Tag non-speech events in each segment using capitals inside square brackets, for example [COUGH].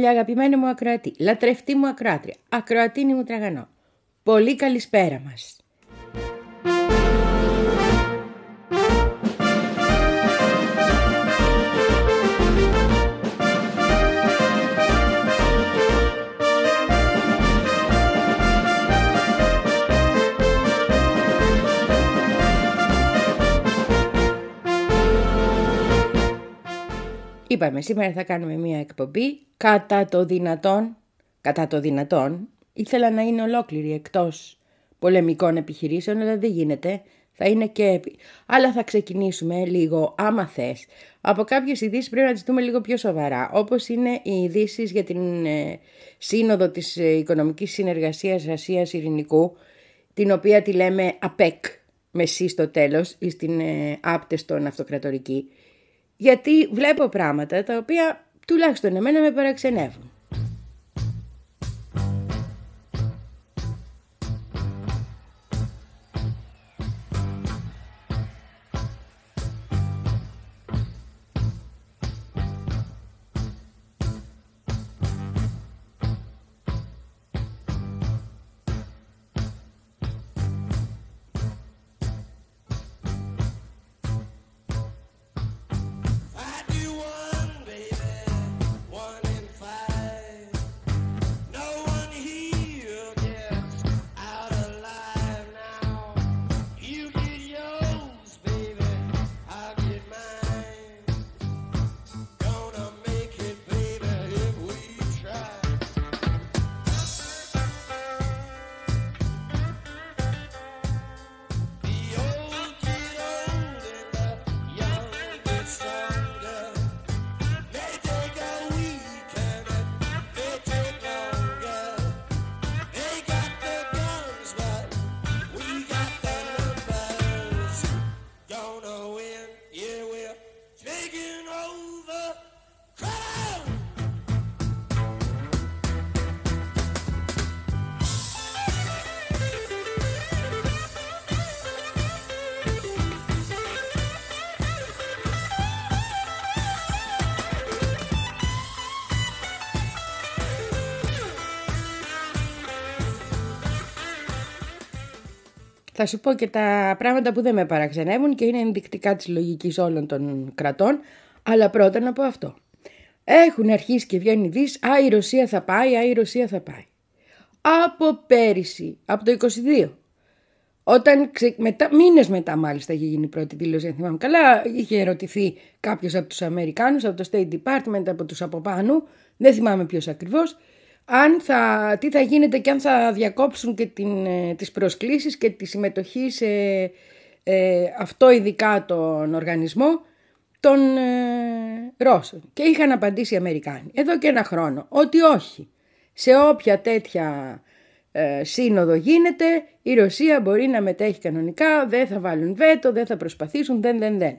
Πολύ αγαπημένη μου ακροατή, λατρευτή μου ακροάτρια, ακροατίνη μου τραγανό. Πολύ καλησπέρα μας. Είπαμε σήμερα θα κάνουμε μια εκπομπή κατά το δυνατόν, κατά το δυνατόν, ήθελα να είναι ολόκληρη εκτός πολεμικών επιχειρήσεων, αλλά δεν γίνεται, θα είναι και... Αλλά θα ξεκινήσουμε λίγο, άμα θες, από κάποιες ειδήσεις πρέπει να τις δούμε λίγο πιο σοβαρά, όπως είναι οι ειδήσεις για την ε, Σύνοδο της ε, Οικονομικής Συνεργασίας Ασίας Ειρηνικού, την οποία τη λέμε ΑΠΕΚ, με σύ στο τέλος, στην ε, άπτεστον αυτοκρατορική γιατί βλέπω πράγματα τα οποία τουλάχιστον εμένα με παραξενεύουν. Θα σου πω και τα πράγματα που δεν με παραξενεύουν και είναι ενδεικτικά της λογικής όλων των κρατών, αλλά πρώτα να πω αυτό. Έχουν αρχίσει και βγαίνει δις, α η Ρωσία θα πάει, α η Ρωσία θα πάει. Από πέρυσι, από το 22, όταν ξε... μετά, μήνες μετά μάλιστα είχε γίνει η πρώτη δήλωση, αν θυμάμαι καλά, είχε ερωτηθεί κάποιος από τους Αμερικάνους, από το State Department, από τους από πάνω, δεν θυμάμαι ποιος ακριβώς, αν θα, τι θα γίνεται και αν θα διακόψουν και την, ε, τις προσκλήσεις και τη συμμετοχή σε ε, αυτό ειδικά τον οργανισμό των ε, Ρώσων. Και είχαν απαντήσει οι Αμερικάνοι εδώ και ένα χρόνο ότι όχι. Σε όποια τέτοια ε, σύνοδο γίνεται η Ρωσία μπορεί να μετέχει κανονικά, δεν θα βάλουν βέτο, δεν θα προσπαθήσουν, δεν, δεν, δεν.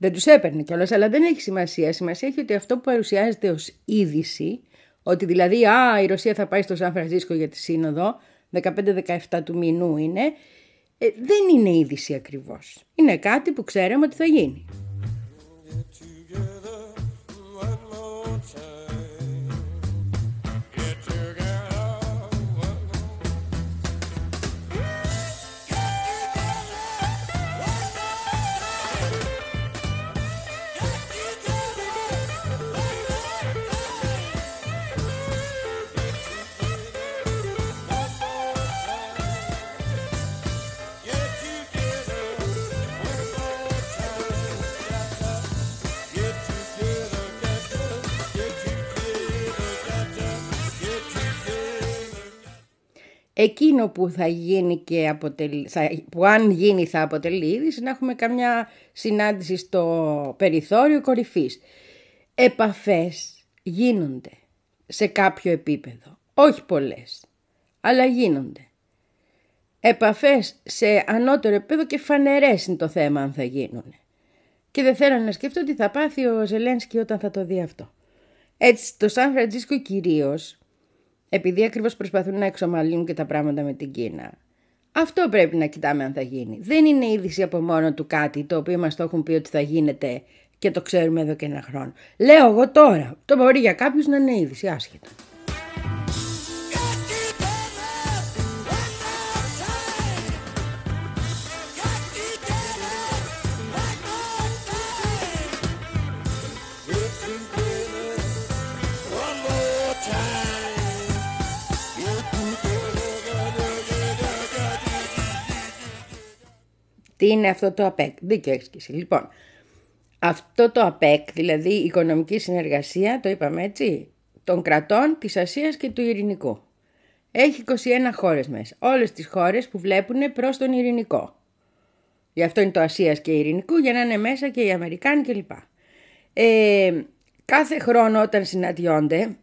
Δεν τους έπαιρνε κιόλας, αλλά δεν έχει σημασία. Σημασία έχει ότι αυτό που παρουσιάζεται ως είδηση ότι δηλαδή α, η Ρωσία θα πάει στο Σαν Φρανσίσκο για τη σύνοδο, 15-17 του μηνού είναι, ε, δεν είναι είδηση ακριβώς. Είναι κάτι που ξέρουμε ότι θα γίνει. Εκείνο που θα γίνει και αποτελεί, που αν γίνει θα αποτελεί είδηση, να έχουμε καμιά συνάντηση στο περιθώριο κορυφής. Επαφές γίνονται σε κάποιο επίπεδο, όχι πολλές, αλλά γίνονται. Επαφές σε ανώτερο επίπεδο και φανερές είναι το θέμα αν θα γίνουν. Και δεν θέλω να σκέφτω τι θα πάθει ο Ζελένσκι όταν θα το δει αυτό. Έτσι, το Σαν Φραντζίσκο κυρίως επειδή ακριβώς προσπαθούν να εξομαλύνουν και τα πράγματα με την Κίνα. Αυτό πρέπει να κοιτάμε αν θα γίνει. Δεν είναι είδηση από μόνο του κάτι το οποίο μας το έχουν πει ότι θα γίνεται και το ξέρουμε εδώ και ένα χρόνο. Λέω εγώ τώρα, το μπορεί για κάποιους να είναι είδηση άσχετα. Τι είναι αυτό το ΑΠΕΚ; Δίκιο έχεις και εσύ. Λοιπόν, αυτό το ΑΠΕΚ, δηλαδή η οικονομική συνεργασία, το είπαμε έτσι, των κρατών της Ασίας και του Ειρηνικού. Έχει 21 χώρες μέσα. Όλες τις χώρες που βλέπουν προς τον Ειρηνικό. Γι' αυτό είναι το Ασίας και Ειρηνικού, για να είναι μέσα και οι Αμερικάνοι κλπ. Ε, κάθε χρόνο όταν συναντιόνται,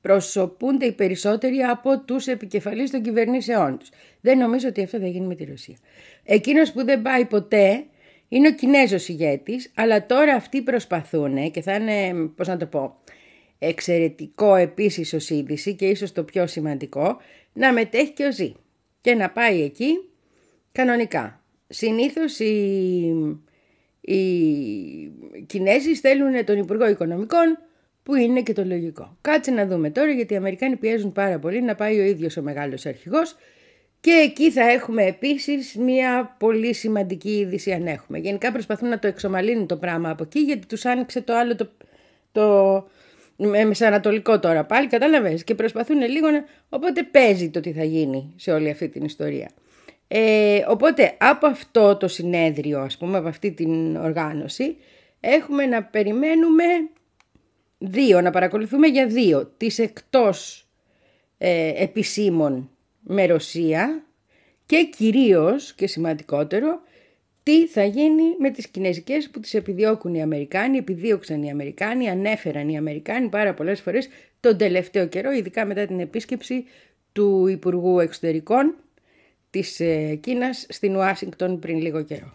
προσωπούνται οι περισσότεροι από τους επικεφαλείς των κυβερνήσεών τους. Δεν νομίζω ότι αυτό θα γίνει με τη Ρωσία. Εκείνος που δεν πάει ποτέ είναι ο Κινέζος ηγέτης, αλλά τώρα αυτοί προσπαθούν και θα είναι, πώς να το πω, εξαιρετικό επίσης ως είδηση και ίσως το πιο σημαντικό, να μετέχει και ο Ζή και να πάει εκεί κανονικά. Συνήθως οι, οι Κινέζοι στέλνουν τον Υπουργό Οικονομικών που είναι και το λογικό. Κάτσε να δούμε τώρα γιατί οι Αμερικάνοι πιέζουν πάρα πολύ να πάει ο ίδιος ο μεγάλος αρχηγός και εκεί θα έχουμε επίσης μια πολύ σημαντική είδηση αν έχουμε. Γενικά προσπαθούν να το εξομαλύνουν το πράγμα από εκεί γιατί τους άνοιξε το άλλο το, το μεσανατολικό τώρα πάλι, κατάλαβες, και προσπαθούν λίγο να... Οπότε παίζει το τι θα γίνει σε όλη αυτή την ιστορία. Ε, οπότε από αυτό το συνέδριο, ας πούμε, από αυτή την οργάνωση, έχουμε να περιμένουμε δύο, να παρακολουθούμε για δύο, τις εκτός ε, επισήμων με Ρωσία και κυρίως και σημαντικότερο τι θα γίνει με τις κινέζικες που τις επιδιώκουν οι Αμερικάνοι, επιδίωξαν οι Αμερικάνοι, ανέφεραν οι Αμερικάνοι πάρα πολλές φορές τον τελευταίο καιρό, ειδικά μετά την επίσκεψη του Υπουργού Εξωτερικών της ε, Κίνας στην Ουάσιγκτον πριν λίγο καιρό.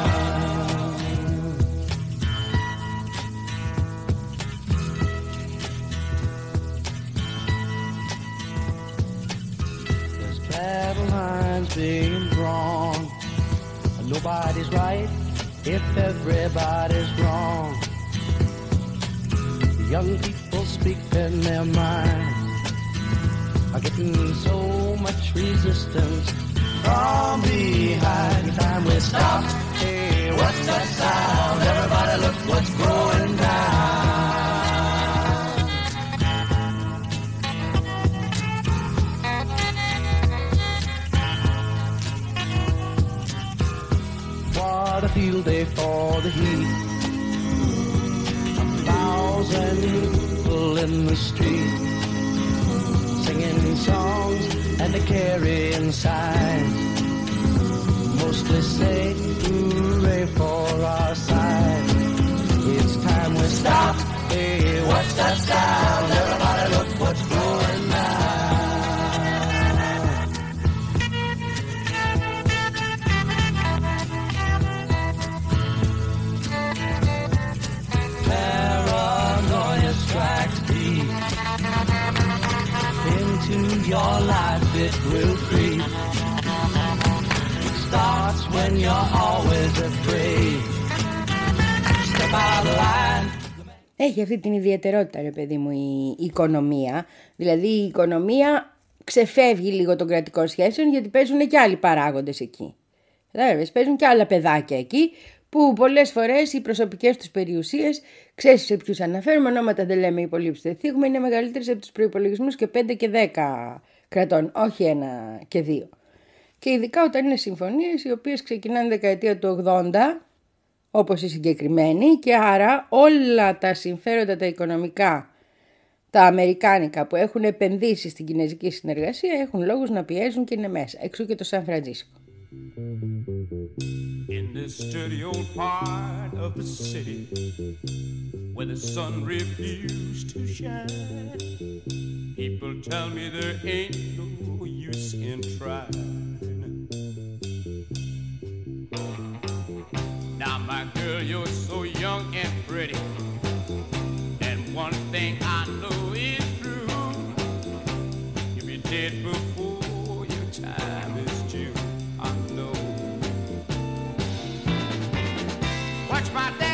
Battle lines being drawn. Nobody's right if everybody's wrong. The young people speaking their minds are getting so much resistance from behind. Time we stop. Hey, what's that sound? Everybody look what's going down. What a field day for the heat. A thousand people in the street singing songs and they carrying signs. Mostly say hooray for our side. It's time we stop. Hey, what's that sound? Your life it will creep. It starts when you're always afraid. Step out of line. Έχει αυτή την ιδιαιτερότητα, ρε παιδί μου, η οικονομία. Δηλαδή η οικονομία ξεφεύγει λίγο των κρατικών σχέσεων γιατί παίζουν και άλλοι παράγοντες εκεί. Κατάλαβες, παίζουν και άλλα παιδάκια εκεί που πολλές φορές οι προσωπικές τους περιουσίες, ξέρεις σε ποιους αναφέρουμε, ονόματα δεν λέμε υπολείψεις δεν θίγουμε, είναι μεγαλύτερες από τους προϋπολογισμούς και 5 και 10 κρατών, όχι ένα και δύο. Και ειδικά όταν είναι συμφωνίες οι οποίες ξεκινάνε δεκαετία του 80, όπως η συγκεκριμένη, και άρα όλα τα συμφέροντα τα οικονομικά, τα αμερικάνικα που έχουν επενδύσει στην κινέζικη συνεργασία έχουν λόγους να πιέζουν και είναι μέσα. Εξού και το Σαν Φραντζίσκο. This dirty old part of the city where the sun refused to shine. People tell me there ain't no use in trying. Now, my girl, you're so young and pretty. my there.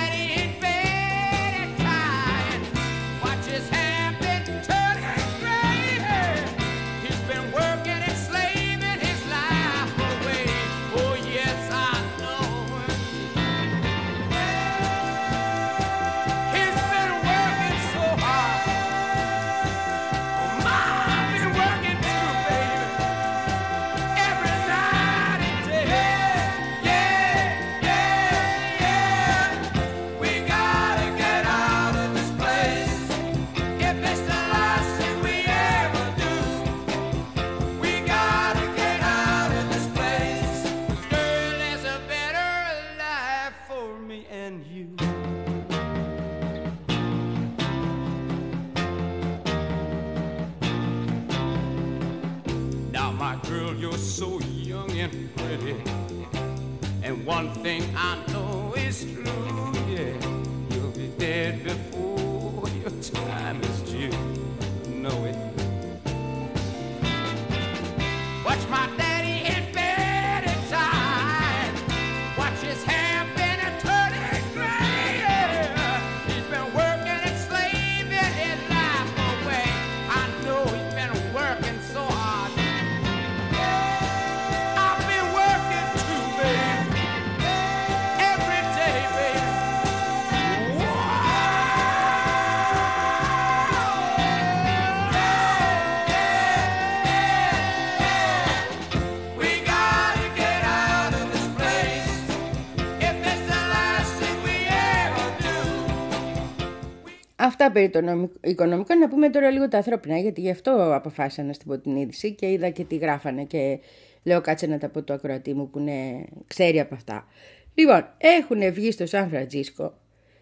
Αυτά περί των νομι- οικονομικών. Να πούμε τώρα λίγο τα ανθρώπινα, γιατί γι' αυτό αποφάσισα να στην πω την είδηση και είδα και τι γράφανε και λέω κάτσε να τα πω το ακροατή μου που είναι, ξέρει από αυτά. Λοιπόν, έχουν βγει στο Σαν Φραντζίσκο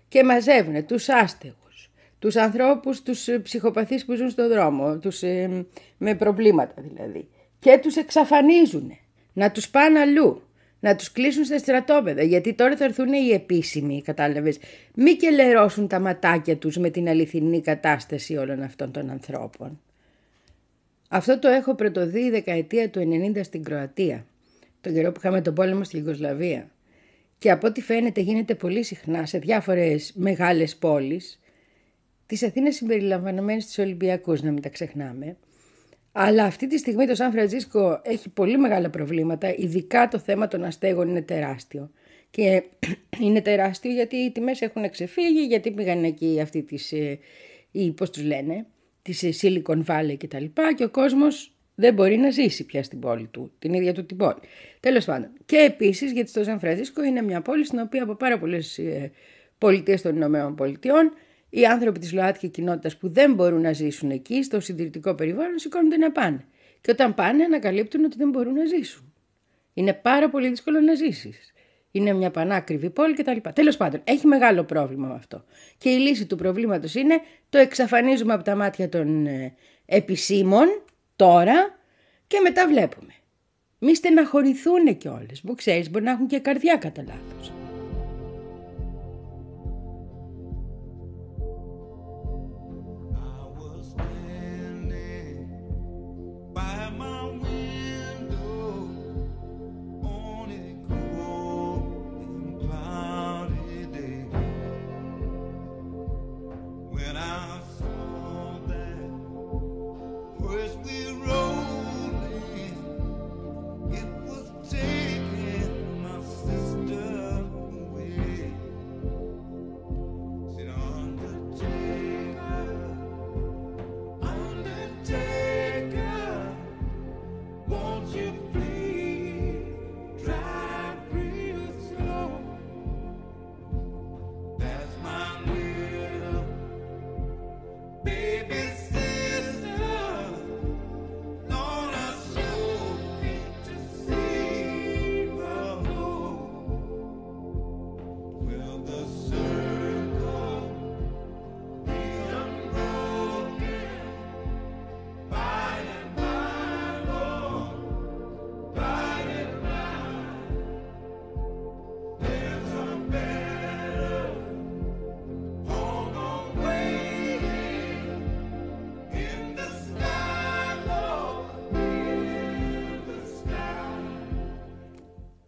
και μαζεύουν τους άστεγους, τους ανθρώπους, τους ε, ψυχοπαθείς που ζουν στον δρόμο, τους ε, με προβλήματα δηλαδή και τους εξαφανίζουν, να τους πάνε αλλού να τους κλείσουν στα στρατόπεδα, γιατί τώρα θα έρθουν οι επίσημοι, κατάλαβες, μη και λερώσουν τα ματάκια τους με την αληθινή κατάσταση όλων αυτών των ανθρώπων. Αυτό το έχω πρωτοδεί η δεκαετία του 90 στην Κροατία, τον καιρό που είχαμε τον πόλεμο στη Ιουγκοσλαβία. Και από ό,τι φαίνεται γίνεται πολύ συχνά σε διάφορες μεγάλες πόλεις, της Αθήνας συμπεριλαμβανομένης της Ολυμπιακούς, να μην τα ξεχνάμε, αλλά αυτή τη στιγμή το Σαν Φραντζίσκο έχει πολύ μεγάλα προβλήματα, ειδικά το θέμα των αστέγων είναι τεράστιο. Και [CLEARS THROAT] είναι τεράστιο γιατί οι τιμές έχουν ξεφύγει, γιατί πήγαν εκεί αυτοί τις, ε, οι, πώς τους λένε, τις ε, Silicon Valley και τα λοιπά και ο κόσμος δεν μπορεί να ζήσει πια στην πόλη του, την ίδια του την πόλη. Τέλος πάντων. Και επίσης γιατί το Σαν Φραντζίσκο είναι μια πόλη στην οποία από πάρα πολλές ε, πολιτείες των Ηνωμένων Πολιτειών οι άνθρωποι της ΛΟΑΤΚΙ κοινότητας που δεν μπορούν να ζήσουν εκεί, στο συντηρητικό περιβάλλον, σηκώνονται να πάνε. Και όταν πάνε ανακαλύπτουν ότι δεν μπορούν να ζήσουν. Είναι πάρα πολύ δύσκολο να ζήσεις. Είναι μια πανάκριβη πόλη κτλ. Τέλος πάντων, έχει μεγάλο πρόβλημα με αυτό. Και η λύση του προβλήματος είναι το εξαφανίζουμε από τα μάτια των ε, επισήμων τώρα και μετά βλέπουμε. Μη στεναχωρηθούν κιόλας. Που ξέρεις, μπορεί να έχουν και καρδιά κατά λάθος.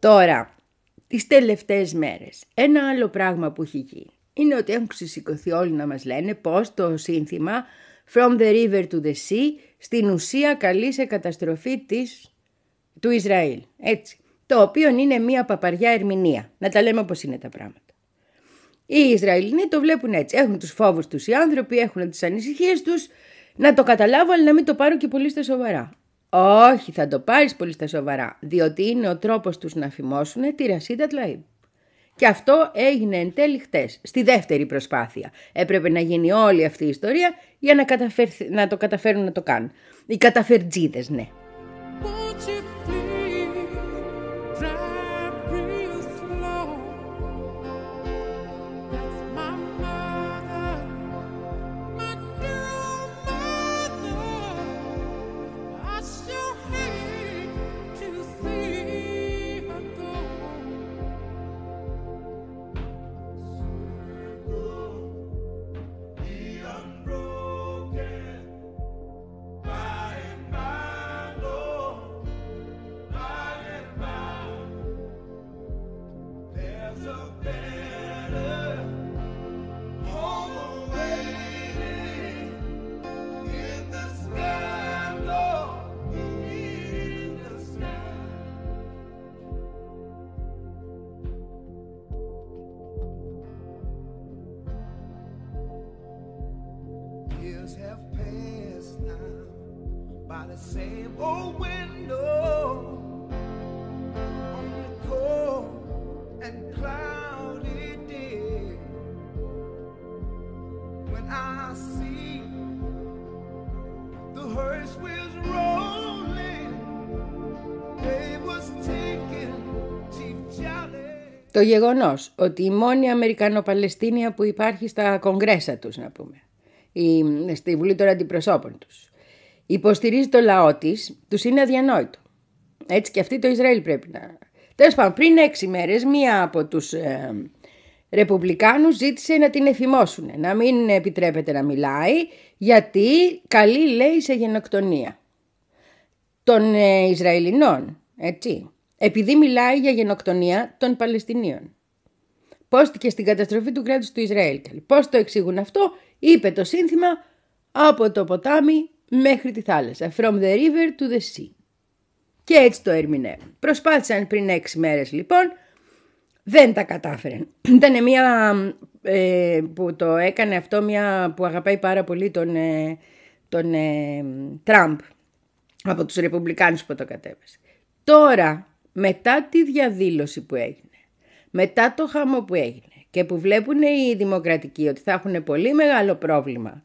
Τώρα, τις τελευταίες μέρες, ένα άλλο πράγμα που έχει γίνει είναι ότι έχουν ξεσηκωθεί όλοι να μας λένε πως το σύνθημα From the river to the sea στην ουσία καλεί σε καταστροφή της, του Ισραήλ. Έτσι. Το οποίο είναι μια παπαριά ερμηνεία. Να τα λέμε όπως είναι τα πράγματα. Οι Ισραηλινοί το βλέπουν έτσι. Έχουν τους φόβους τους οι άνθρωποι, έχουν τις ανησυχίες τους. Να το καταλάβω αλλά να μην το πάρω και πολύ στα σοβαρά. Όχι, θα το πάρεις πολύ στα σοβαρά, διότι είναι ο τρόπος τους να φημώσουν τη Ρασίδα Τλαΐμπ. Και αυτό έγινε εν τέλει χτες, στη δεύτερη προσπάθεια. Έπρεπε να γίνει όλη αυτή η ιστορία για να, καταφέρθ- να το καταφέρουν να το κάνουν. Οι καταφερτζίδες, ναι. Same old window on the cold and cloudy day. When I see the hearse wheels rolling, they was taking Chief Charlie. Το γεγονός ότι η μόνη Αμερικανο-Παλαιστίνια που υπάρχει στα κογκρέσα τους, να πούμε, η, στη Βουλή των Αντιπροσώπων τους, υποστηρίζει το λαό της, τους είναι αδιανόητο. Έτσι και αυτή το Ισραήλ πρέπει να... Τέλος πάντων, πριν έξι μέρες, μία από τους ε, Ρεπουμπλικάνους ζήτησε να την εφημώσουν, να μην επιτρέπεται να μιλάει, γιατί καλή λέει σε γενοκτονία των ε, Ισραηλινών, έτσι. Επειδή μιλάει για γενοκτονία των Παλαιστινίων. Πώς και στην καταστροφή του κράτους του Ισραήλ. Πώς το εξηγούν αυτό, είπε το σύνθημα από το ποτάμι μέχρι τη θάλασσα. From the river to the sea. Και έτσι το ερμηνεύουν. Προσπάθησαν πριν έξι μέρες λοιπόν, δεν τα κατάφεραν. [CLEARS THROAT] Ήταν μια ε, που το έκανε αυτό, μια που αγαπάει πάρα πολύ τον, ε, τον ε, Τραμπ από τους Ρεπουμπλικάνους που το κατέβασε. Τώρα, μετά τη διαδήλωση που έγινε, μετά το χαμό που έγινε και που βλέπουν οι δημοκρατικοί ότι θα έχουν πολύ μεγάλο πρόβλημα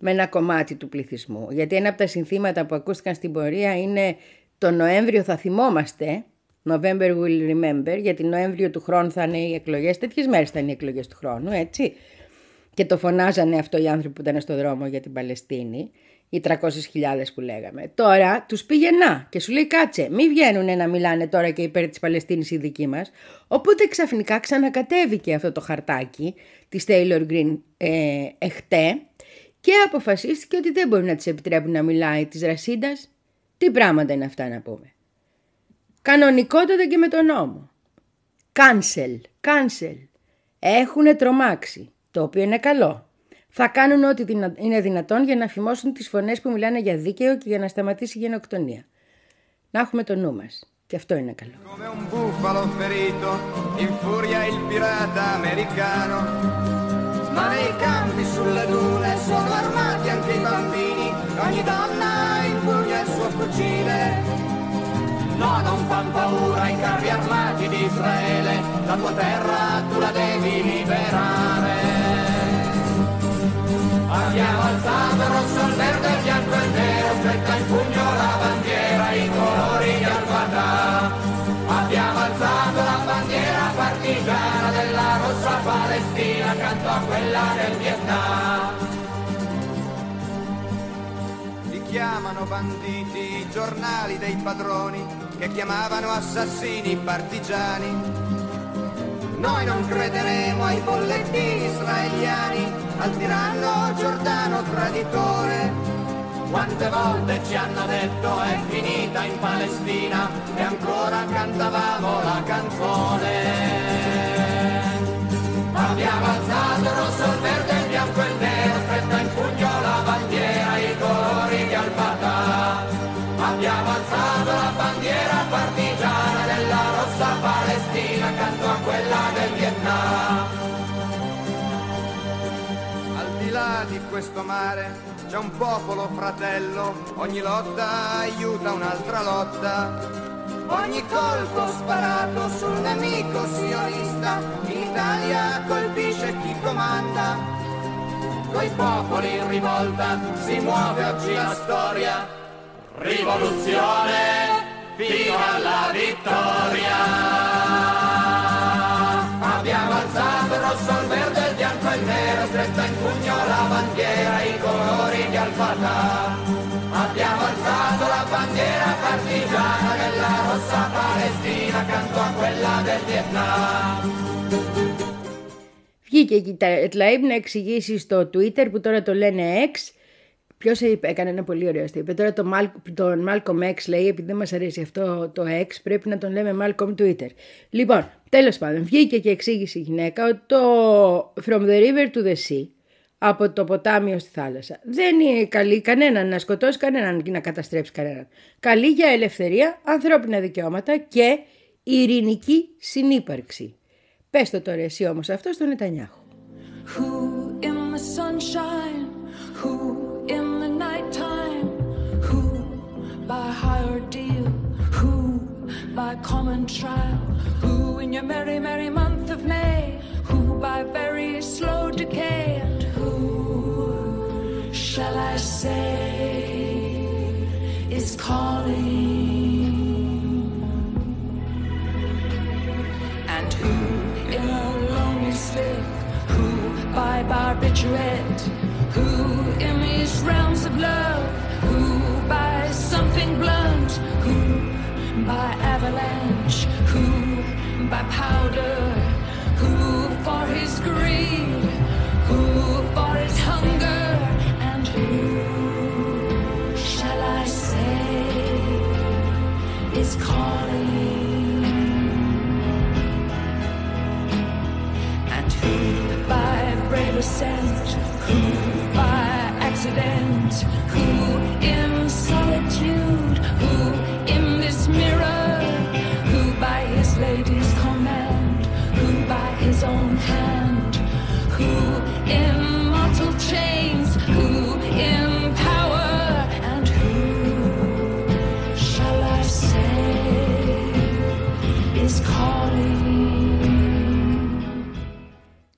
με ένα κομμάτι του πληθυσμού, γιατί ένα από τα συνθήματα που ακούστηκαν στην πορεία είναι το Νοέμβριο θα θυμόμαστε, November will remember, γιατί Νοέμβριο του χρόνου θα είναι οι εκλογές, τέτοιες μέρες θα είναι οι εκλογές του χρόνου, έτσι. Και το φωνάζανε αυτό οι άνθρωποι που ήταν στο δρόμο για την Παλαιστίνη, οι 300.000 που λέγαμε. Τώρα τους πήγε να και σου λέει κάτσε, μη βγαίνουν να μιλάνε τώρα και υπέρ της Παλαιστίνης οι δικοί μας. Οπότε ξαφνικά ξανακατέβηκε αυτό το χαρτάκι της Taylor Green ε, εχτέ και αποφασίστηκε ότι δεν μπορεί να της επιτρέπουν να μιλάει της Ρασίντας. Τι πράγματα είναι αυτά να πούμε. Κανονικότατα και με τον νόμο. Cancel, cancel. Έχουν τρομάξει, το οποίο είναι καλό. Θα κάνουν ό,τι δυνα- είναι δυνατόν για να φημώσουν τις φωνές που μιλάνε για δίκαιο και για να σταματήσει η γενοκτονία. Να έχουμε το νου μας. Και αυτό είναι καλό. Come un bufalo ferito, infuria il pirata americano. Ma nei campi sulle dune sono armati anche i bambini, ogni donna impugna il suo fucile. No, non fan paura i carri armati di Israele, la tua terra tu la devi liberare. Abbiamo alzato rosso, il verde, il bianco e il nero, stretta in pugno la bandiera, i colori di Al-Fatah. Abbiamo alzato la bandiera partigiana della rossa Palestina accanto a quella del Vietnam. Li chiamano banditi i giornali dei padroni che chiamavano assassini i partigiani. Noi non crederemo ai bollettini israeliani, al tiranno Giordano traditore. Quante volte ci hanno detto è finita in Palestina e ancora cantavamo la canzone. Abbiamo alzato il rosso, il verde, il bianco e il nero, stretta in pugno la bandiera, i colori di Al-Fatah. Abbiamo alzato la bandiera partigiana della rossa Palestina accanto a quella del Vietnam. Al di là di questo mare c'è un popolo fratello, ogni lotta aiuta un'altra lotta. Ogni colpo sparato sul nemico sionista, in Italia colpisce chi comanda. Coi popoli in rivolta si muove oggi la storia. Rivoluzione fino alla vittoria. Abbiamo alzato il rosso, il verde, il bianco e il nero, stretta in pugno la bandiera, i colori di Al-Fatah. Accanto a quella del Vietnam. Βγήκε εκεί τα Etlaib να εξηγήσει στο Twitter που τώρα το λένε X. Ποιος έκανε ένα πολύ ωραίο αστείο. Είπε τώρα το Mal, τον Malcolm X λέει, επειδή δεν μας αρέσει αυτό το X, πρέπει να τον λέμε Malcolm Twitter. Λοιπόν, τέλος πάντων, βγήκε και εξήγησε η γυναίκα ότι το From the River to the Sea, από το ποτάμιο στη θάλασσα, δεν είναι καλή κανέναν να σκοτώσει κανέναν και να καταστρέψει κανέναν. Καλή για ελευθερία, ανθρώπινα δικαιώματα και ειρηνική συνύπαρξη. Πες το τώρα εσύ όμως αυτό στον Νετανιάχου. Who in the sunshine? Who in the nighttime? Who by high ordeal? Who by common trial? Who in your merry, merry month of May? Who by very slow decay? And who shall I say is calling? Powder, who for his greed,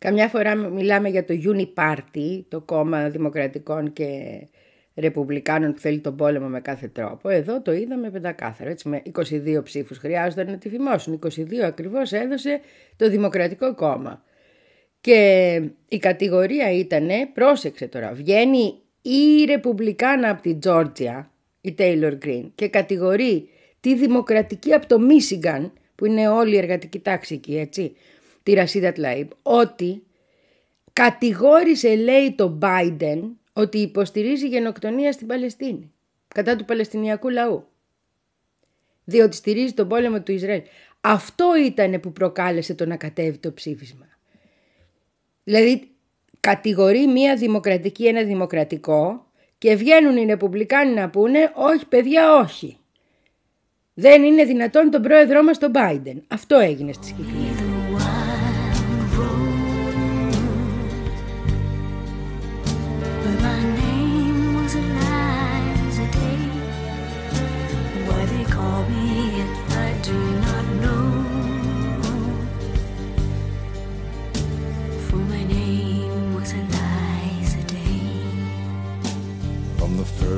Καμιά φορά μιλάμε για το Uni Party, το κόμμα δημοκρατικών και ρεπουμπλικάνων που θέλει τον πόλεμο με κάθε τρόπο. Εδώ το είδαμε πεντακάθαρο, έτσι με 22 ψήφους χρειάζονταν να τη θυμώσουν. 22 ακριβώς έδωσε το Δημοκρατικό Κόμμα. Και η κατηγορία ήταν, πρόσεξε τώρα, βγαίνει η Ρεπουμπλικάνα από την Τζόρτζια, η Taylor Green, και κατηγορεί τη Δημοκρατική από το Μίσιγκαν, που είναι όλη η εργατική τάξη εκεί, έτσι, τη Ρασίδα Τλαΐμπ, ότι κατηγόρησε, λέει, το Biden ότι υποστηρίζει γενοκτονία στην Παλαιστίνη, κατά του Παλαιστινιακού λαού. Διότι στηρίζει τον πόλεμο του Ισραήλ. Αυτό ήταν που προκάλεσε το να κατέβει το ψήφισμα. Δηλαδή κατηγορεί μία δημοκρατική ένα δημοκρατικό και βγαίνουν οι ρεπουμπλικάνοι να πούνε όχι παιδιά όχι. Δεν είναι δυνατόν τον πρόεδρό μας τον Biden. Αυτό έγινε στη συγκεκριμένη.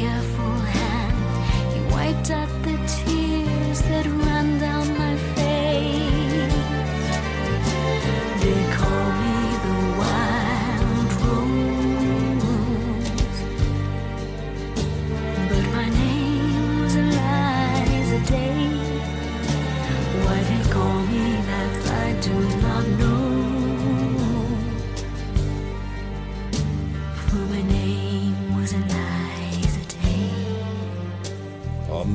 careful hand, he wiped out the tears.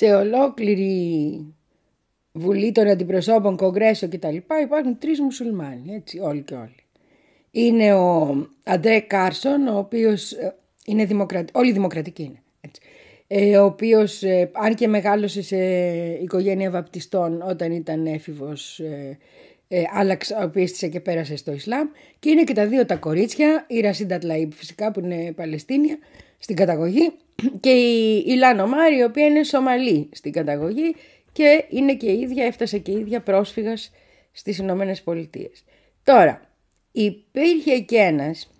Σε ολόκληρη Βουλή των Αντιπροσώπων, Κογκρέσο κτλ. υπάρχουν τρεις μουσουλμάνοι, έτσι, όλοι και όλοι. Είναι ο Αντρέ Κάρσον, ο οποίος ε, είναι δημοκρατι... όλοι δημοκρατικοί είναι. Έτσι. Ε, ο οποίος, ε, αν και μεγάλωσε σε οικογένεια βαπτιστών όταν ήταν έφηβος, ε, ε, άλλαξε, πίστη και πέρασε στο Ισλάμ. Και είναι και τα δύο τα κορίτσια, η Ρασίντα Τλαΐμπ φυσικά που είναι Παλαιστίνια στην καταγωγή και η Ιλάνο Μάρη η οποία είναι Σομαλή στην καταγωγή και είναι και η ίδια, έφτασε και η ίδια πρόσφυγας στις Ηνωμένες Πολιτείες. Τώρα, υπήρχε και ένας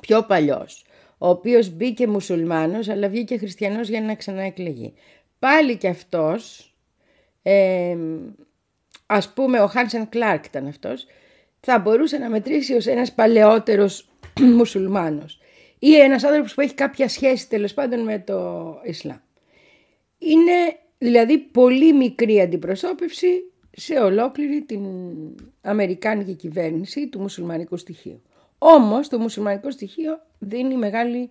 πιο παλιός, ο οποίος μπήκε μουσουλμάνος αλλά βγήκε χριστιανός για να ξαναεκλεγεί. Πάλι και αυτός, ε, ας πούμε ο Χάνσεν Κλάρκ ήταν αυτός, θα μπορούσε να μετρήσει ως ένας παλαιότερος [CLEARS THROAT] μουσουλμάνος ή ένας άνθρωπος που έχει κάποια σχέση τέλος πάντων με το Ισλάμ. Είναι δηλαδή πολύ μικρή αντιπροσώπευση σε ολόκληρη την Αμερικάνικη κυβέρνηση του μουσουλμανικού στοιχείου. Όμως το μουσουλμανικό στοιχείο δίνει μεγάλη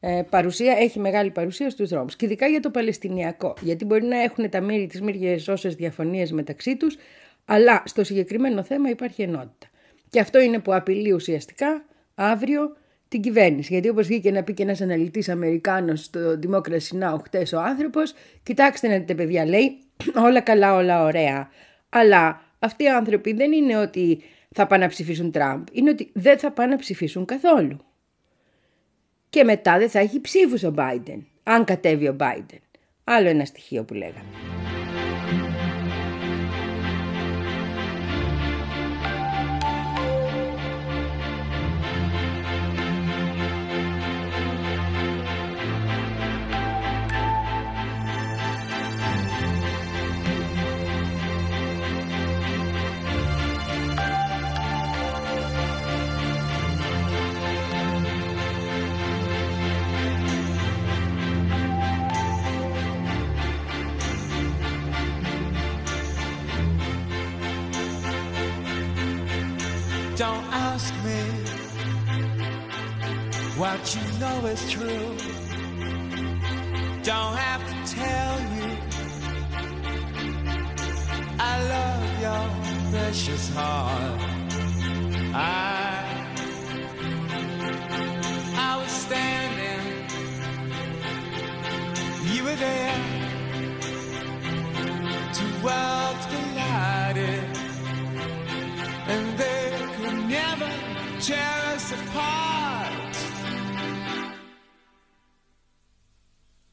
ε, παρουσία, έχει μεγάλη παρουσία στους δρόμους. Και ειδικά για το Παλαιστινιακό. Γιατί μπορεί να έχουν τα μύρια τις μύριες όσες διαφωνίες μεταξύ τους, αλλά στο συγκεκριμένο θέμα υπάρχει ενότητα. Και αυτό είναι που απειλεί ουσιαστικά αύριο την κυβέρνηση. Γιατί όπως βγήκε να πει και ένας αναλυτής Αμερικάνος στο Democracy Now! χτες ο άνθρωπος, κοιτάξτε να δείτε παιδιά λέει, [CLEARS THROAT] όλα καλά, όλα ωραία. Αλλά αυτοί οι άνθρωποι δεν είναι ότι θα πάνε να ψηφίσουν Τραμπ, είναι ότι δεν θα πάνε να ψηφίσουν καθόλου. Και μετά δεν θα έχει ψήφους ο Biden, αν κατέβει ο Biden. Άλλο ένα στοιχείο που λέγαμε.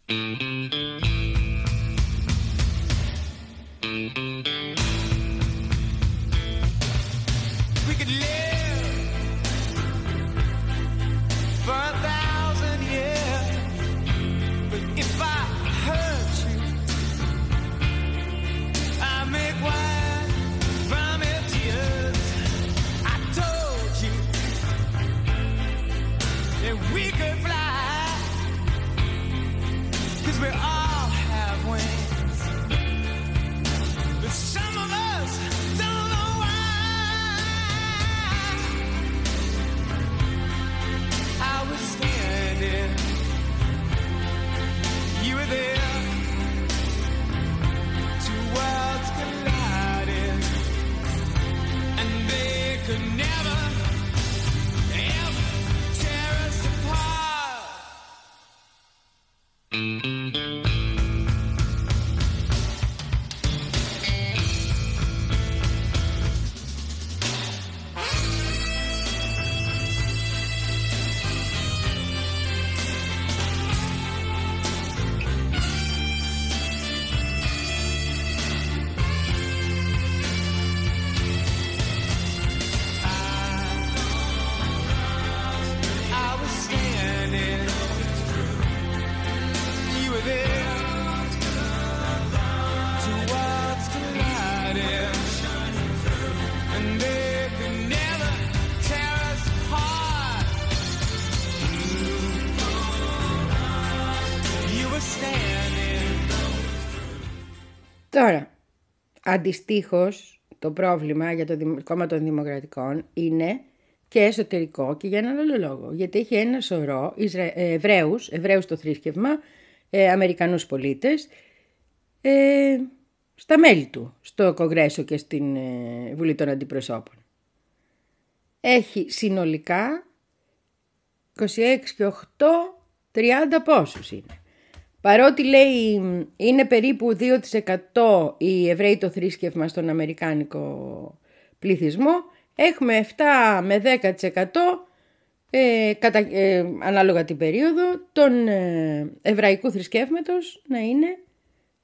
Mm-hmm. Αντιστοίχως, το πρόβλημα για το Δημ- κόμμα των Δημοκρατικών είναι και εσωτερικό και για έναν άλλο λόγο. Γιατί έχει ένα σωρό Ισρα... ε, Εβραίους, Εβραίους το θρήσκευμα, ε, Αμερικανούς πολίτες, ε, στα μέλη του, στο Κογκρέσο και στην ε, Βουλή των Αντιπροσώπων. Έχει συνολικά 26 και 8, 30 πόσους είναι. Παρότι λέει είναι περίπου 2% οι Εβραίοι το θρήσκευμα στον Αμερικάνικο πληθυσμό, έχουμε 7 με 10% ε, κατα, ε, ανάλογα την περίοδο των ε, εβραϊκού θρησκεύματος να είναι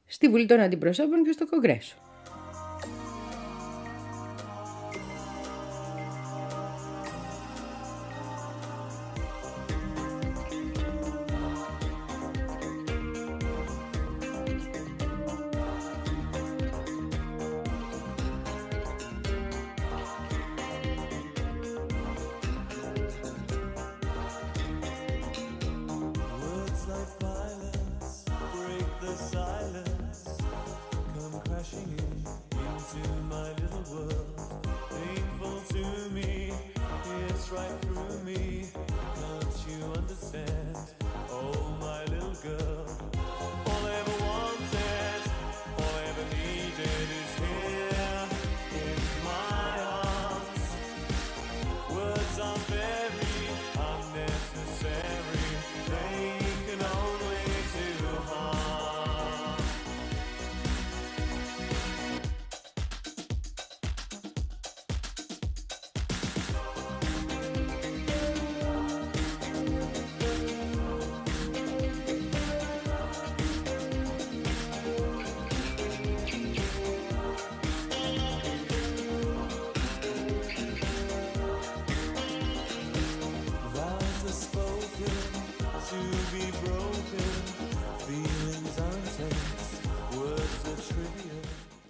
στη Βουλή των Αντιπροσώπων και στο Κογκρέσο.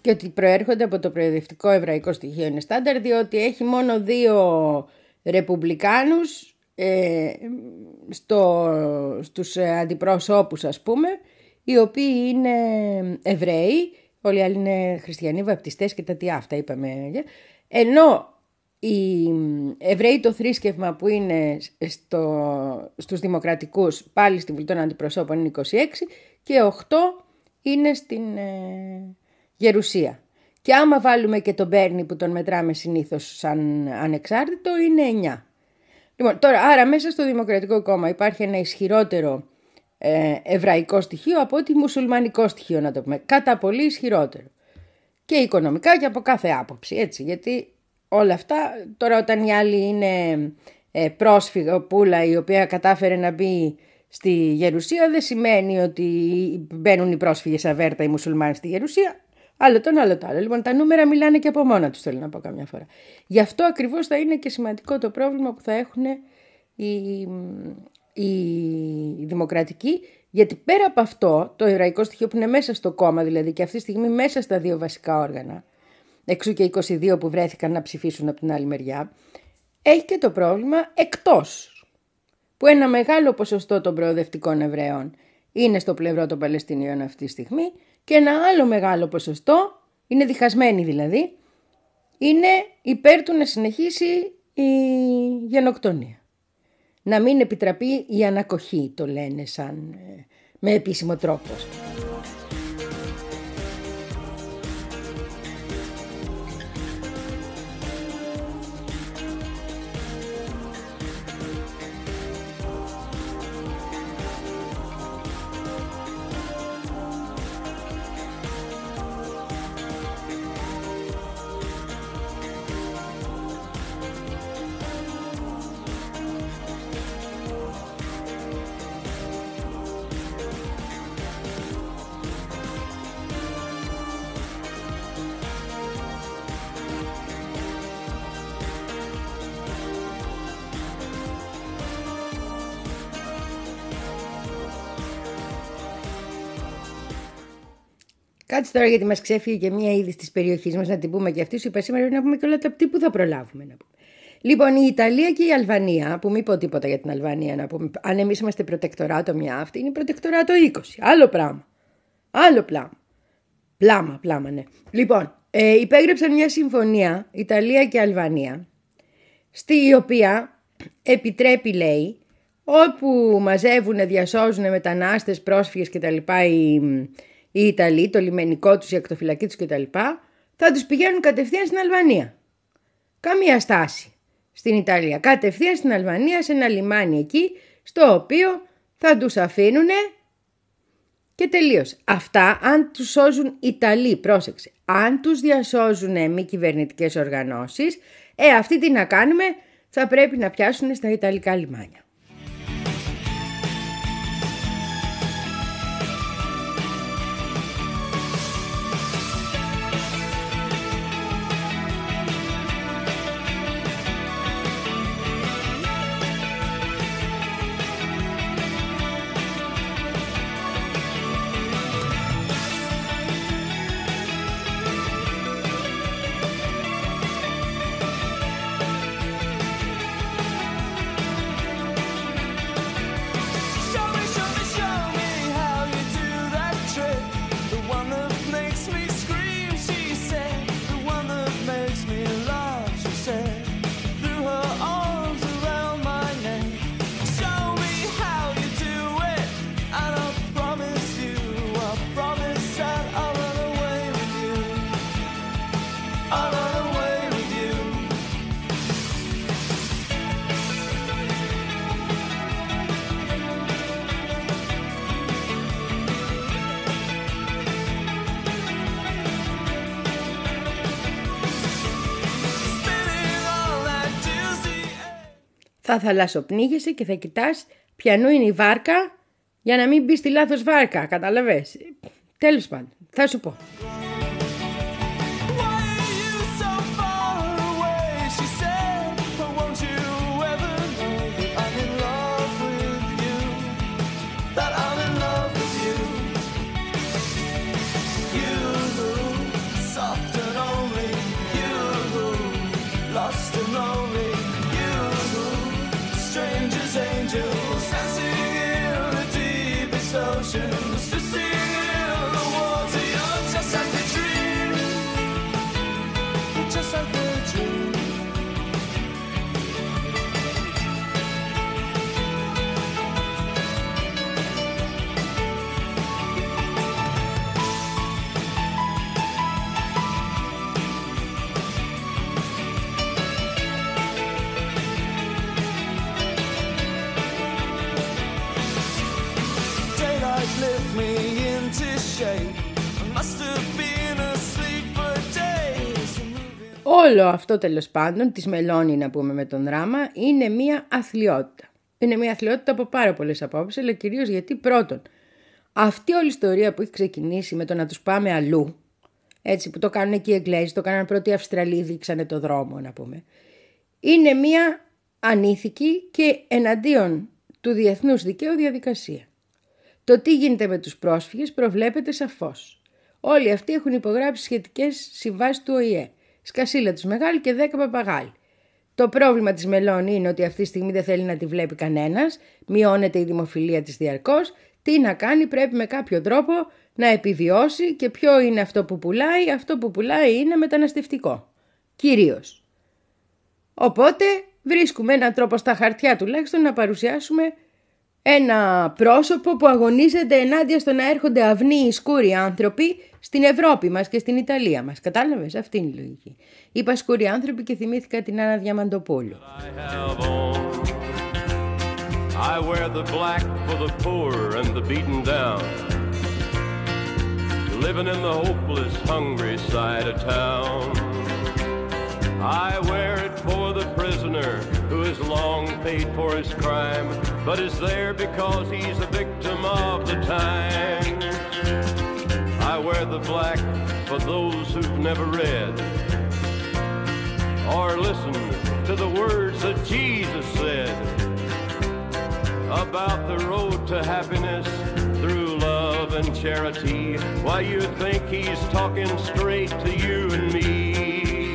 Και ότι προέρχονται από το προεδευτικό εβραϊκό στοιχείο είναι στάνταρ διότι έχει μόνο δύο ρεπουμπλικάνους ε, στο, στους ε, αντιπρόσωπους ας πούμε οι οποίοι είναι Εβραίοι όλοι οι άλλοι είναι χριστιανοί, βαπτιστές και τα τι αυτά είπαμε ενώ οι Εβραίοι το θρήσκευμα που είναι στο, στους δημοκρατικούς πάλι στη Βουλή των Αντιπροσώπων είναι 26 και 8 είναι στην ε, Γερουσία. Και άμα βάλουμε και τον Μπέρνι που τον μετράμε συνήθως σαν ανεξάρτητο είναι 9. Λοιπόν, τώρα, άρα μέσα στο Δημοκρατικό Κόμμα υπάρχει ένα ισχυρότερο ε, εβραϊκό στοιχείο από ότι μουσουλμανικό στοιχείο να το πούμε. Κατά πολύ ισχυρότερο. Και οικονομικά και από κάθε άποψη, έτσι. Γιατί όλα αυτά, τώρα όταν η άλλη είναι ε, πρόσφυγα πουλα η οποία κατάφερε να μπει στη Γερουσία δεν σημαίνει ότι μπαίνουν οι πρόσφυγες αβέρτα οι μουσουλμάνοι στη Γερουσία. Άλλο τον άλλο το άλλο. Λοιπόν, τα νούμερα μιλάνε και από μόνα τους, θέλω να πω καμιά φορά. Γι' αυτό ακριβώς θα είναι και σημαντικό το πρόβλημα που θα έχουν οι, οι δημοκρατικοί, γιατί πέρα από αυτό, το εβραϊκό στοιχείο που είναι μέσα στο κόμμα, δηλαδή και αυτή τη στιγμή μέσα στα δύο βασικά όργανα, εξού και 22 που βρέθηκαν να ψηφίσουν από την άλλη μεριά, έχει και το πρόβλημα εκτός, που ένα μεγάλο ποσοστό των προοδευτικών Εβραίων είναι στο πλευρό των Παλαιστινίων αυτή τη στιγμή και ένα άλλο μεγάλο ποσοστό, είναι διχασμένοι δηλαδή, είναι υπέρ του να συνεχίσει η γενοκτονία. Να μην επιτραπεί η ανακοχή, το λένε σαν ε, με επίσημο τρόπο. Τώρα γιατί μας ξέφυγε και μία είδη της περιοχής μας να την πούμε και αυτή. Σου είπα σήμερα πρέπει να πούμε και όλα τα τι που θα προλάβουμε να πούμε. Λοιπόν, η Ιταλία και η Αλβανία, που μην πω τίποτα για την Αλβανία να πούμε, αν εμείς είμαστε προτεκτοράτο μια αυτή, είναι προτεκτοράτο 20. Άλλο πράγμα. Άλλο πλάμα. Πλάμα, πλάμα, ναι. Λοιπόν, ε, υπέγραψαν μια συμφωνία Ιταλία και Αλβανία, στη οποία επιτρέπει, λέει, όπου μαζεύουν, διασώζουν μετανάστες, πρόσφυγες κτλ. Οι, οι Ιταλοί, το λιμενικό τους, η ακτοφυλακή τους κτλ. θα τους πηγαίνουν κατευθείαν στην Αλβανία. Καμία στάση στην Ιταλία. Κατευθείαν στην Αλβανία, σε ένα λιμάνι εκεί, στο οποίο θα τους αφήνουν και τελείως. Αυτά αν τους σώζουν Ιταλοί, πρόσεξε. Αν τους διασώζουν μη κυβερνητικές οργανώσεις, ε, αυτοί τι να κάνουμε, θα πρέπει να πιάσουν στα Ιταλικά λιμάνια. Θα θαλασσοπνίγεσαι και θα κοιτάς ποιανού είναι η βάρκα για να μην μπεις στη λάθος βάρκα, καταλαβες. Τέλος πάντων, θα σου πω. Όλο αυτό τέλος πάντων, της μελώνει να πούμε με τον δράμα, είναι μία αθλειότητα. Είναι μία αθλειότητα από πάρα πολλές απόψεις, αλλά κυρίως γιατί πρώτον, αυτή όλη η ιστορία που έχει ξεκινήσει με το να τους πάμε αλλού, έτσι που το κάνουν εκεί οι Εγγλέζοι, το κάνανε πρώτοι οι Αυστραλοί, δείξανε το δρόμο να πούμε, είναι μία ανήθικη και εναντίον του διεθνούς δικαίου διαδικασία. Το τι γίνεται με τους πρόσφυγες προβλέπεται σαφώς. Όλοι αυτοί έχουν υπογράψει σχετικές συμβάσεις του ΟΗΕ. Σκασίλα τους μεγάλη και δέκα παπαγάλοι. Το πρόβλημα της Μελώνη είναι ότι αυτή τη στιγμή δεν θέλει να τη βλέπει κανένας, μειώνεται η δημοφιλία της διαρκώς, τι να κάνει πρέπει με κάποιο τρόπο να επιβιώσει και ποιο είναι αυτό που πουλάει, αυτό που πουλάει είναι μεταναστευτικό. Κυρίως. Οπότε βρίσκουμε έναν τρόπο στα χαρτιά τουλάχιστον να παρουσιάσουμε ένα πρόσωπο που αγωνίζεται ενάντια στο να έρχονται αυνοί σκούροι άνθρωποι στην Ευρώπη μας και στην Ιταλία μας. Κατάλαβες, αυτή είναι η λογική. Είπα σκούροι άνθρωποι και θυμήθηκα την Άννα Διαμαντοπούλου. I have on. I wear the black for the poor and the beaten down. Living in the hopeless, hungry side of town. I wear it for the prisoner who has long paid for his crime, but is there because he's a victim of the time. The black for those who've never read or listened to the words that Jesus said about the road to happiness through love and charity. Why you think he's talking straight to you and me?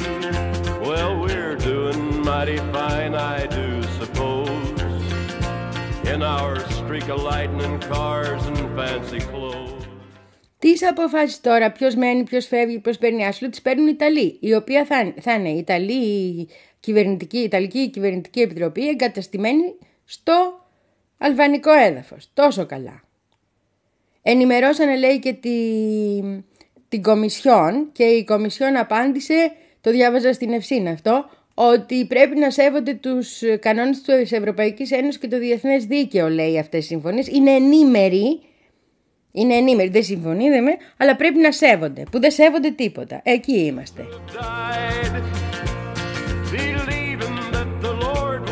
Well, we're doing mighty fine, I do suppose. In our streak of lightning cars and fancy clothes. Τι αποφάσεις τώρα, ποιος μένει, ποιος φεύγει, ποιος παίρνει άσυλο, τις παίρνουν οι Ιταλοί. Η οποία θα, θα είναι η Ιταλή κυβερνητική, η Ιταλική Κυβερνητική Επιτροπή εγκαταστημένη στο αλβανικό έδαφος. Τόσο καλά. Ενημερώσανε λέει και τη, την Κομισιόν και η Κομισιόν απάντησε, το διάβαζα στην Ευσύνα αυτό, ότι πρέπει να σέβονται τους κανόνες της Ευρωπαϊκής Ένωσης και το Διεθνές Δίκαιο λέει αυτές οι συμφωνίες. Είναι ενήμεροι, είναι ενήμεροι, δεν συμφωνεί, δεν με, αλλά πρέπει να σέβονται, που δεν σέβονται τίποτα. Εκεί είμαστε. died, believing that the Lord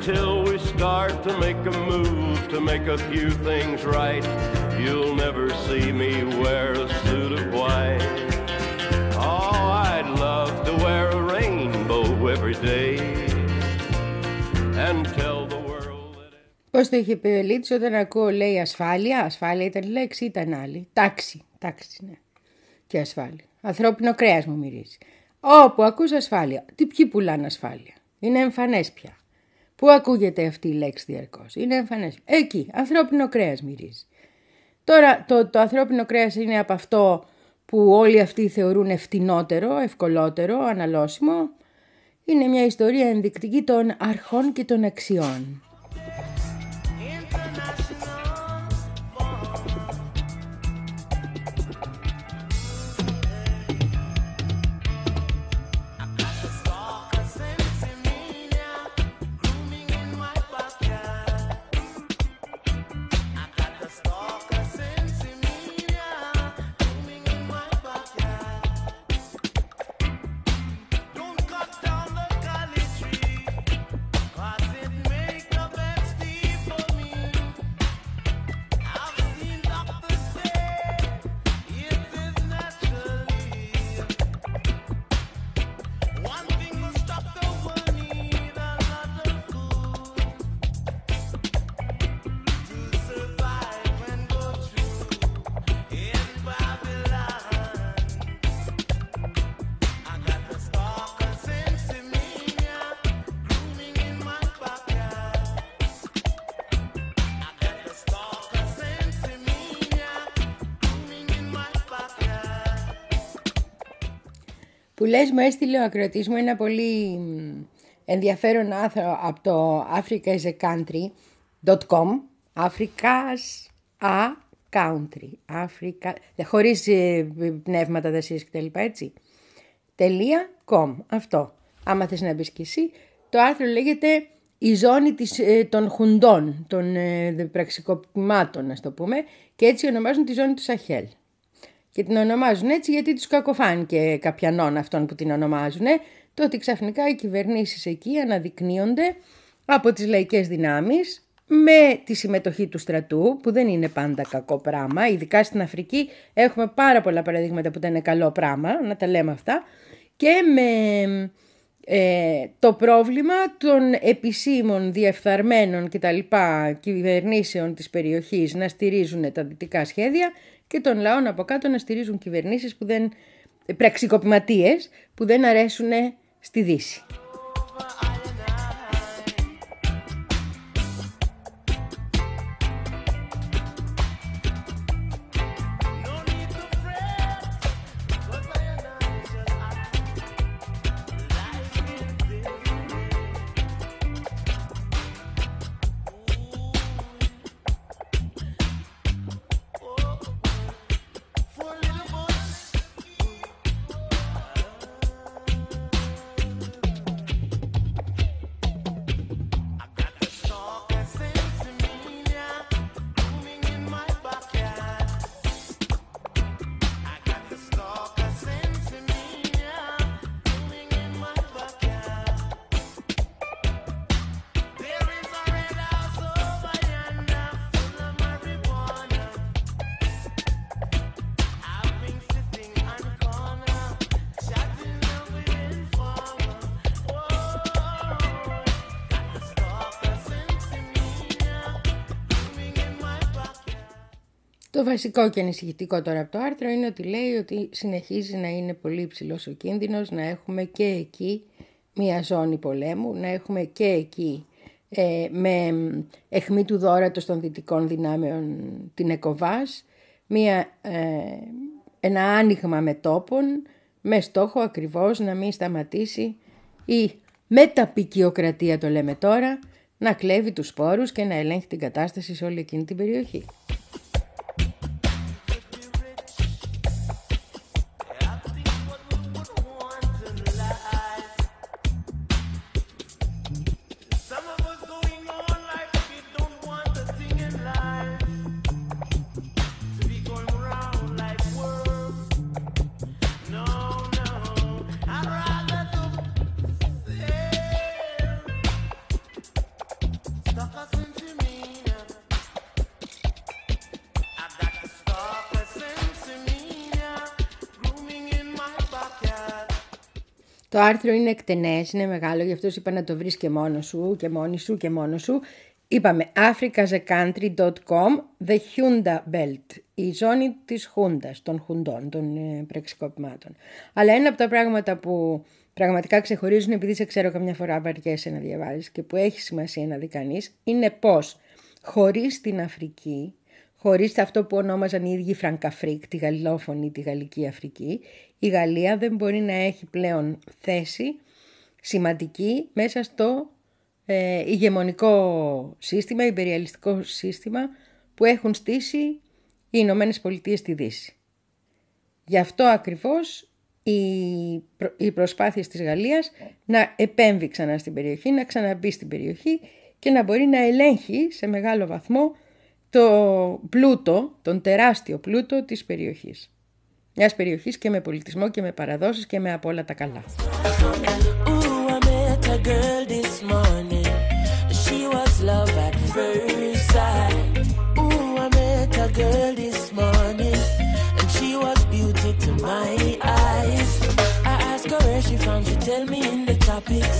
till we start to make a move to make a few things right, you'll never see me wear a suit of white. Oh, I'd love to wear a rainbow every day and tell the world that. Πώς το είχε πει ο Ελίτης όταν ακούω λέει ασφάλεια, ασφάλεια ήταν λέξη ή ήταν άλλη. Τάξη, τάξη ναι. Και ασφάλεια. Ανθρώπινο κρέας μου μυρίζει. Όπου ακούς ασφάλεια, τι ποιοι πουλάνε ασφάλεια. Είναι εμφανές πια. Πού ακούγεται αυτή η λέξη διαρκώς; Είναι εμφανές. Εκεί, ανθρώπινο κρέας μυρίζει. Τώρα το, το ανθρώπινο κρέας είναι από αυτό που όλοι αυτοί θεωρούν ευθυνότερο, ευκολότερο, αναλώσιμο. Είναι μια ιστορία ενδεικτική των αρχών και των αξιών. Λες μου έστειλε ο ακροατής μου ένα πολύ μ, ενδιαφέρον άθρο από το Africa is a country.com Africa's a country. Africa, ε, χωρίς ε, πνεύματα δασίες κτλ έτσι. Τελεία com αυτό. Άμα θες να μπεις και εσύ. Το άρθρο λέγεται η ζώνη της, ε, των χουντών των ε, πραξικοπημάτων ας το πούμε και έτσι ονομάζουν τη ζώνη του Σαχέλ και την ονομάζουν έτσι γιατί τους κακοφάνηκε κάποιανών αυτών που την ονομάζουν. Το ότι ξαφνικά οι κυβερνήσεις εκεί αναδεικνύονται από τις λαϊκές δυνάμεις με τη συμμετοχή του στρατού που δεν είναι πάντα κακό πράγμα. Ειδικά στην Αφρική έχουμε πάρα πολλά παραδείγματα που δεν είναι καλό πράγμα, να τα λέμε αυτά. Και με ε, το πρόβλημα των επισήμων διεφθαρμένων και τα λοιπά κυβερνήσεων της περιοχής να στηρίζουν τα δυτικά σχέδια και των λαών από κάτω να στηρίζουν κυβερνήσεις που δεν, πραξικοπηματίες που δεν αρέσουν στη Δύση. Βασικό και ανησυχητικό τώρα από το άρθρο είναι ότι λέει ότι συνεχίζει να είναι πολύ υψηλός ο κίνδυνος να έχουμε και εκεί μία ζώνη πολέμου, να έχουμε και εκεί ε, με εχμή του δόρατος των δυτικών δυνάμεων την ΕΚΟΒΑΣ, μία, ε, ένα άνοιγμα μετόπων με στόχο ακριβώς να μην σταματήσει η μεταπικιοκρατία το λέμε τώρα, να κλέβει τους σπόρους και να ελέγχει την κατάσταση σε όλη εκείνη την περιοχή. Το άρθρο είναι εκτενές, είναι μεγάλο, γι' αυτός σου είπα να το βρεις και μόνος σου και μόνη σου και μόνος σου. Είπαμε africasacountry.com The Hunda Belt, η ζώνη της Χούντας, των Χουντών, των ε, πραξικοπημάτων. Αλλά ένα από τα πράγματα που πραγματικά ξεχωρίζουν, επειδή σε ξέρω καμιά φορά βαριέσαι να διαβάζεις και που έχει σημασία να δει κανείς, είναι πως χωρίς την Αφρική, χωρίς αυτό που ονόμαζαν οι ίδιοι Φραγκαφρίκ, τη γαλλόφωνη, τη γαλλική Αφρική, η Γαλλία δεν μπορεί να έχει πλέον θέση σημαντική μέσα στο ε, ηγεμονικό σύστημα, υπεριαλιστικό σύστημα που έχουν στήσει οι Ηνωμένες Πολιτείες στη Δύση. Γι' αυτό ακριβώς οι, προ- οι προσπάθειες της Γαλλίας να επέμβει ξανά στην περιοχή, να ξαναμπεί στην περιοχή και να μπορεί να ελέγχει σε μεγάλο βαθμό το πλούτο, τον τεράστιο πλούτο της περιοχής. Μιας περιοχής και με πολιτισμό και με παραδόσεις και με από όλα τα καλά. Μου έλαβε τα παιδιά αυτή. Είναι λίγο παραδείγματα. Μου έλαβε τα. Tropics.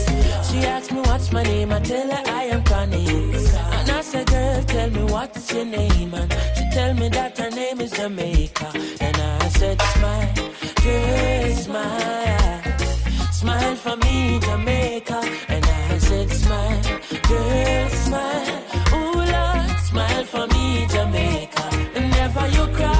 She asked me what's my name, I tell her I am Connie. And I said, girl, tell me what's your name. And she tell me that her name is Jamaica. And I said, smile, girl, smile. Smile for me, Jamaica. And I said, smile, girl, smile. Ooh, Lord, smile for me, Jamaica. And never you cry,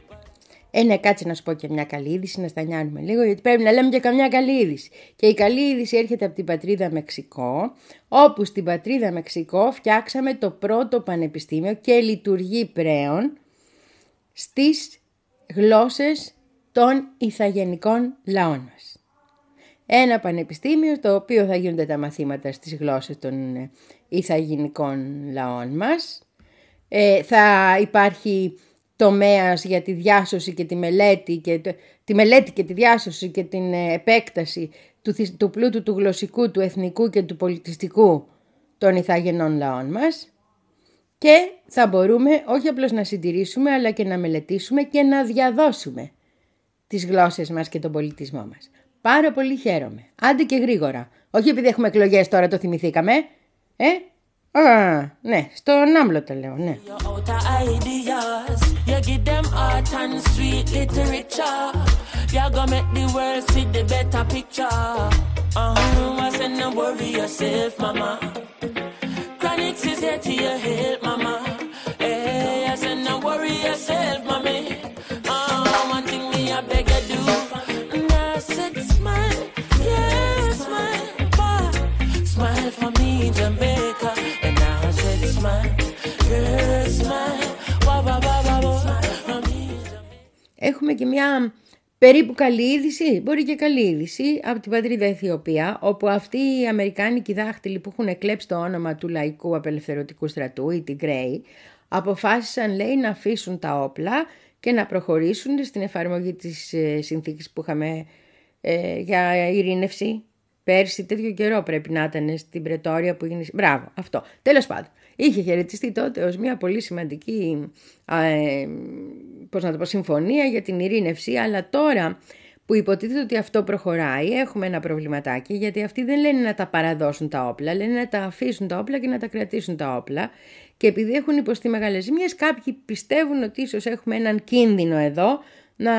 Ε, ναι, κάτσε να σου πω και μια καλή είδηση, να στα νιάνουμε λίγο, γιατί πρέπει να λέμε και καμιά καλή είδηση. Και η καλή είδηση έρχεται από την πατρίδα Μεξικό, όπου στην πατρίδα Μεξικό φτιάξαμε το πρώτο πανεπιστήμιο και λειτουργεί πλέον στις γλώσσες των ηθαγενικών λαών μας. Ένα πανεπιστήμιο το οποίο θα γίνονται τα μαθήματα στις γλώσσες των ε, ηθαγενικών λαών μας. Ε, θα υπάρχει τομέας για τη διάσωση και τη μελέτη και το- τη μελέτη και τη διάσωση και την ε, επέκταση του, θυσ- του πλούτου του γλωσσικού, του εθνικού και του πολιτιστικού των ηθαγενών λαών μας και θα μπορούμε όχι απλώς να συντηρήσουμε αλλά και να μελετήσουμε και να διαδώσουμε τις γλώσσες μας και τον πολιτισμό μας. Πάρα πολύ χαίρομαι. Άντε και γρήγορα. Όχι επειδή έχουμε εκλογές τώρα το θυμηθήκαμε. Ε, α, ναι, στον Άμλο το λέω, ναι. Give them art and sweet literature. You gonna make the world see the better picture. Uh-huh, I said no worry yourself, mama. Chronics is here to your help, mama. Έχουμε και μια Περίπου καλή είδηση, μπορεί και καλή είδηση, από την πατρίδα Αιθιοπία, όπου αυτοί οι Αμερικάνικοι δάχτυλοι που έχουν εκλέψει το όνομα του Λαϊκού Απελευθερωτικού Στρατού, οι Τιγκρέοι, αποφάσισαν, λέει, να αφήσουν τα όπλα και να προχωρήσουν στην εφαρμογή της ε, συνθήκης που είχαμε ε, για ειρήνευση. Πέρσι τέτοιο καιρό πρέπει να ήταν στην Πρετόρια που γίνει... Μπράβο, αυτό. Τέλος πάντων, είχε χαιρετιστεί τότε ως μια πολύ σημαντική α, ε, πώς να το πω, συμφωνία για την ειρήνευση, αλλά τώρα που υποτίθεται ότι αυτό προχωράει, έχουμε ένα προβληματάκι, γιατί αυτοί δεν λένε να τα παραδώσουν τα όπλα, λένε να τα αφήσουν τα όπλα και να τα κρατήσουν τα όπλα. Και επειδή έχουν υποστεί μεγάλες ζημίες, κάποιοι πιστεύουν ότι ίσως έχουμε έναν κίνδυνο εδώ να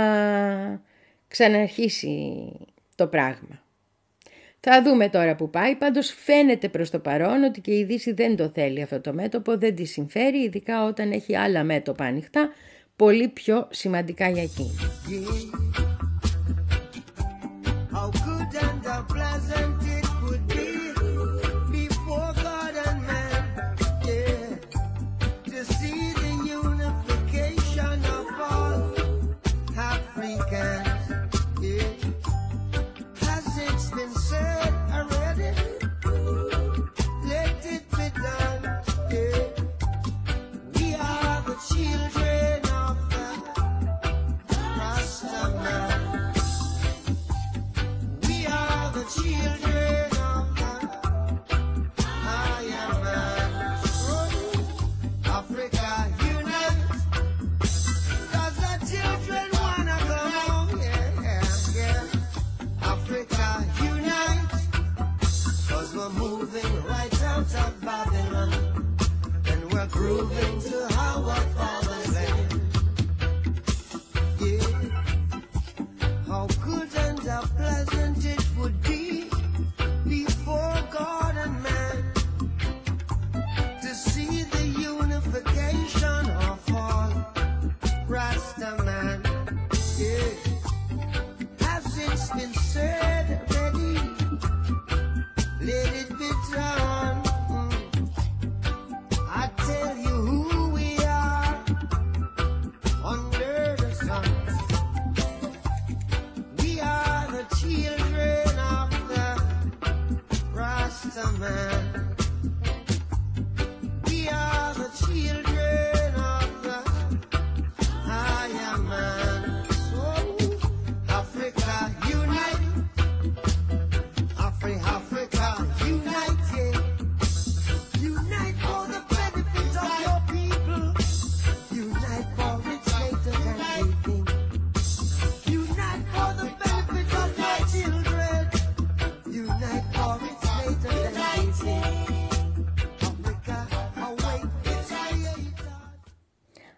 ξαναρχίσει το πράγμα. Θα δούμε τώρα που πάει, πάντως φαίνεται προς το παρόν ότι και η Δύση δεν το θέλει αυτό το μέτωπο, δεν τη συμφέρει, ειδικά όταν έχει άλλα μέτωπα ανοιχτά, πολύ πιο σημαντικά για εκείνη. poder.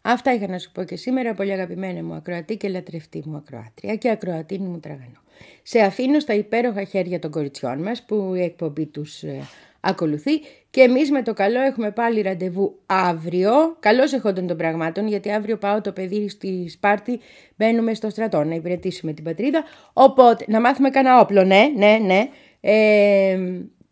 Αυτά είχα να σου πω και σήμερα, πολύ αγαπημένη μου ακροατή και λατρευτή μου ακροάτρια και ακροατίνη μου τραγανό. Σε αφήνω στα υπέροχα χέρια των κοριτσιών μας που η εκπομπή τους ε, ακολουθεί και εμείς με το καλό έχουμε πάλι ραντεβού αύριο. Καλώς εχόντων των πραγμάτων γιατί αύριο πάω το παιδί στη Σπάρτη, μπαίνουμε στο στρατό να υπηρετήσουμε την πατρίδα. Οπότε να μάθουμε κανένα όπλο, ναι, ναι, ναι. Ε,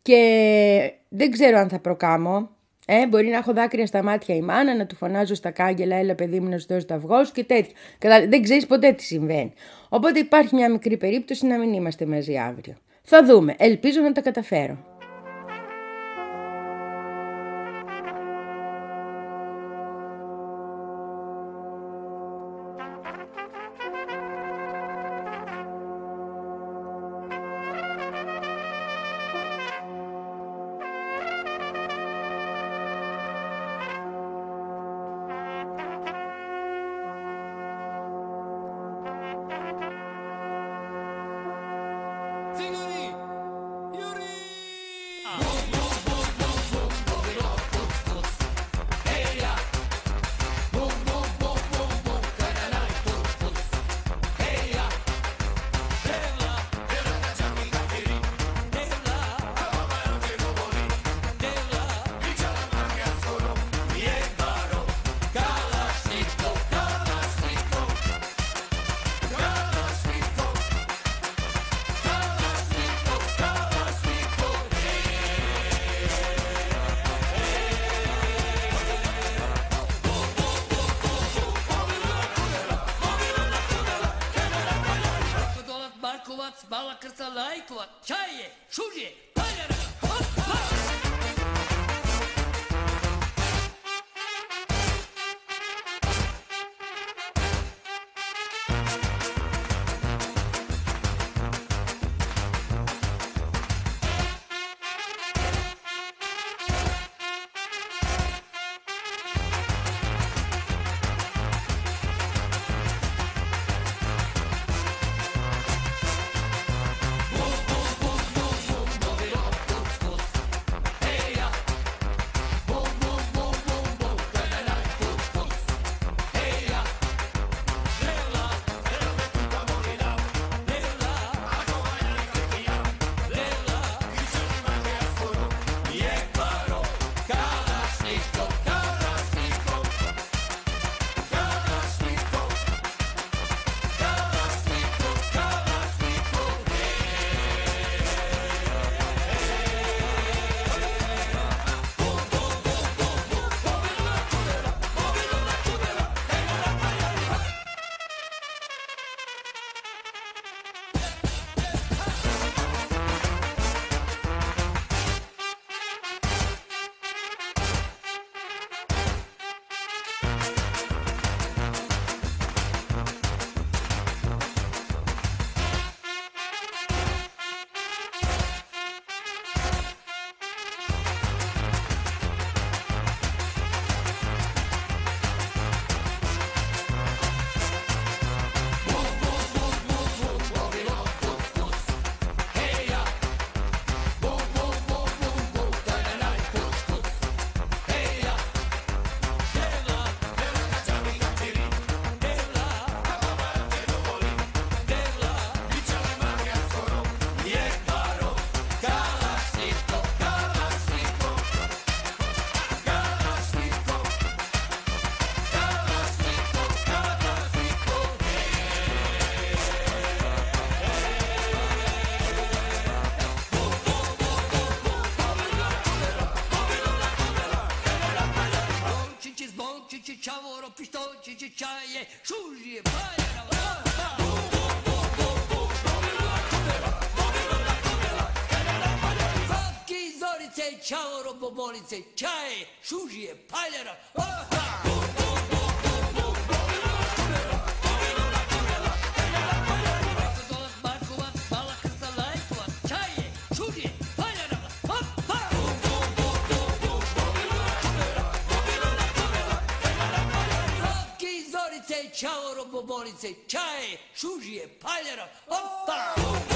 και δεν ξέρω αν θα προκάμω. Ε, μπορεί να έχω δάκρυα στα μάτια η μάνα, να του φωνάζω στα κάγκελα, έλα παιδί μου να σου δώσω το αυγός σου και τέτοια. Κατα... Δεν ξέρεις ποτέ τι συμβαίνει. Οπότε υπάρχει μια μικρή περίπτωση να μην είμαστε μαζί αύριο. Θα δούμε. Ελπίζω να τα καταφέρω. 是去家业树日怕呀啦啦。Svaki zorice, čavoro po bolice, čaje, šužije, paljara, čao robobolice, čaje, šužije, paljera, opa! opa!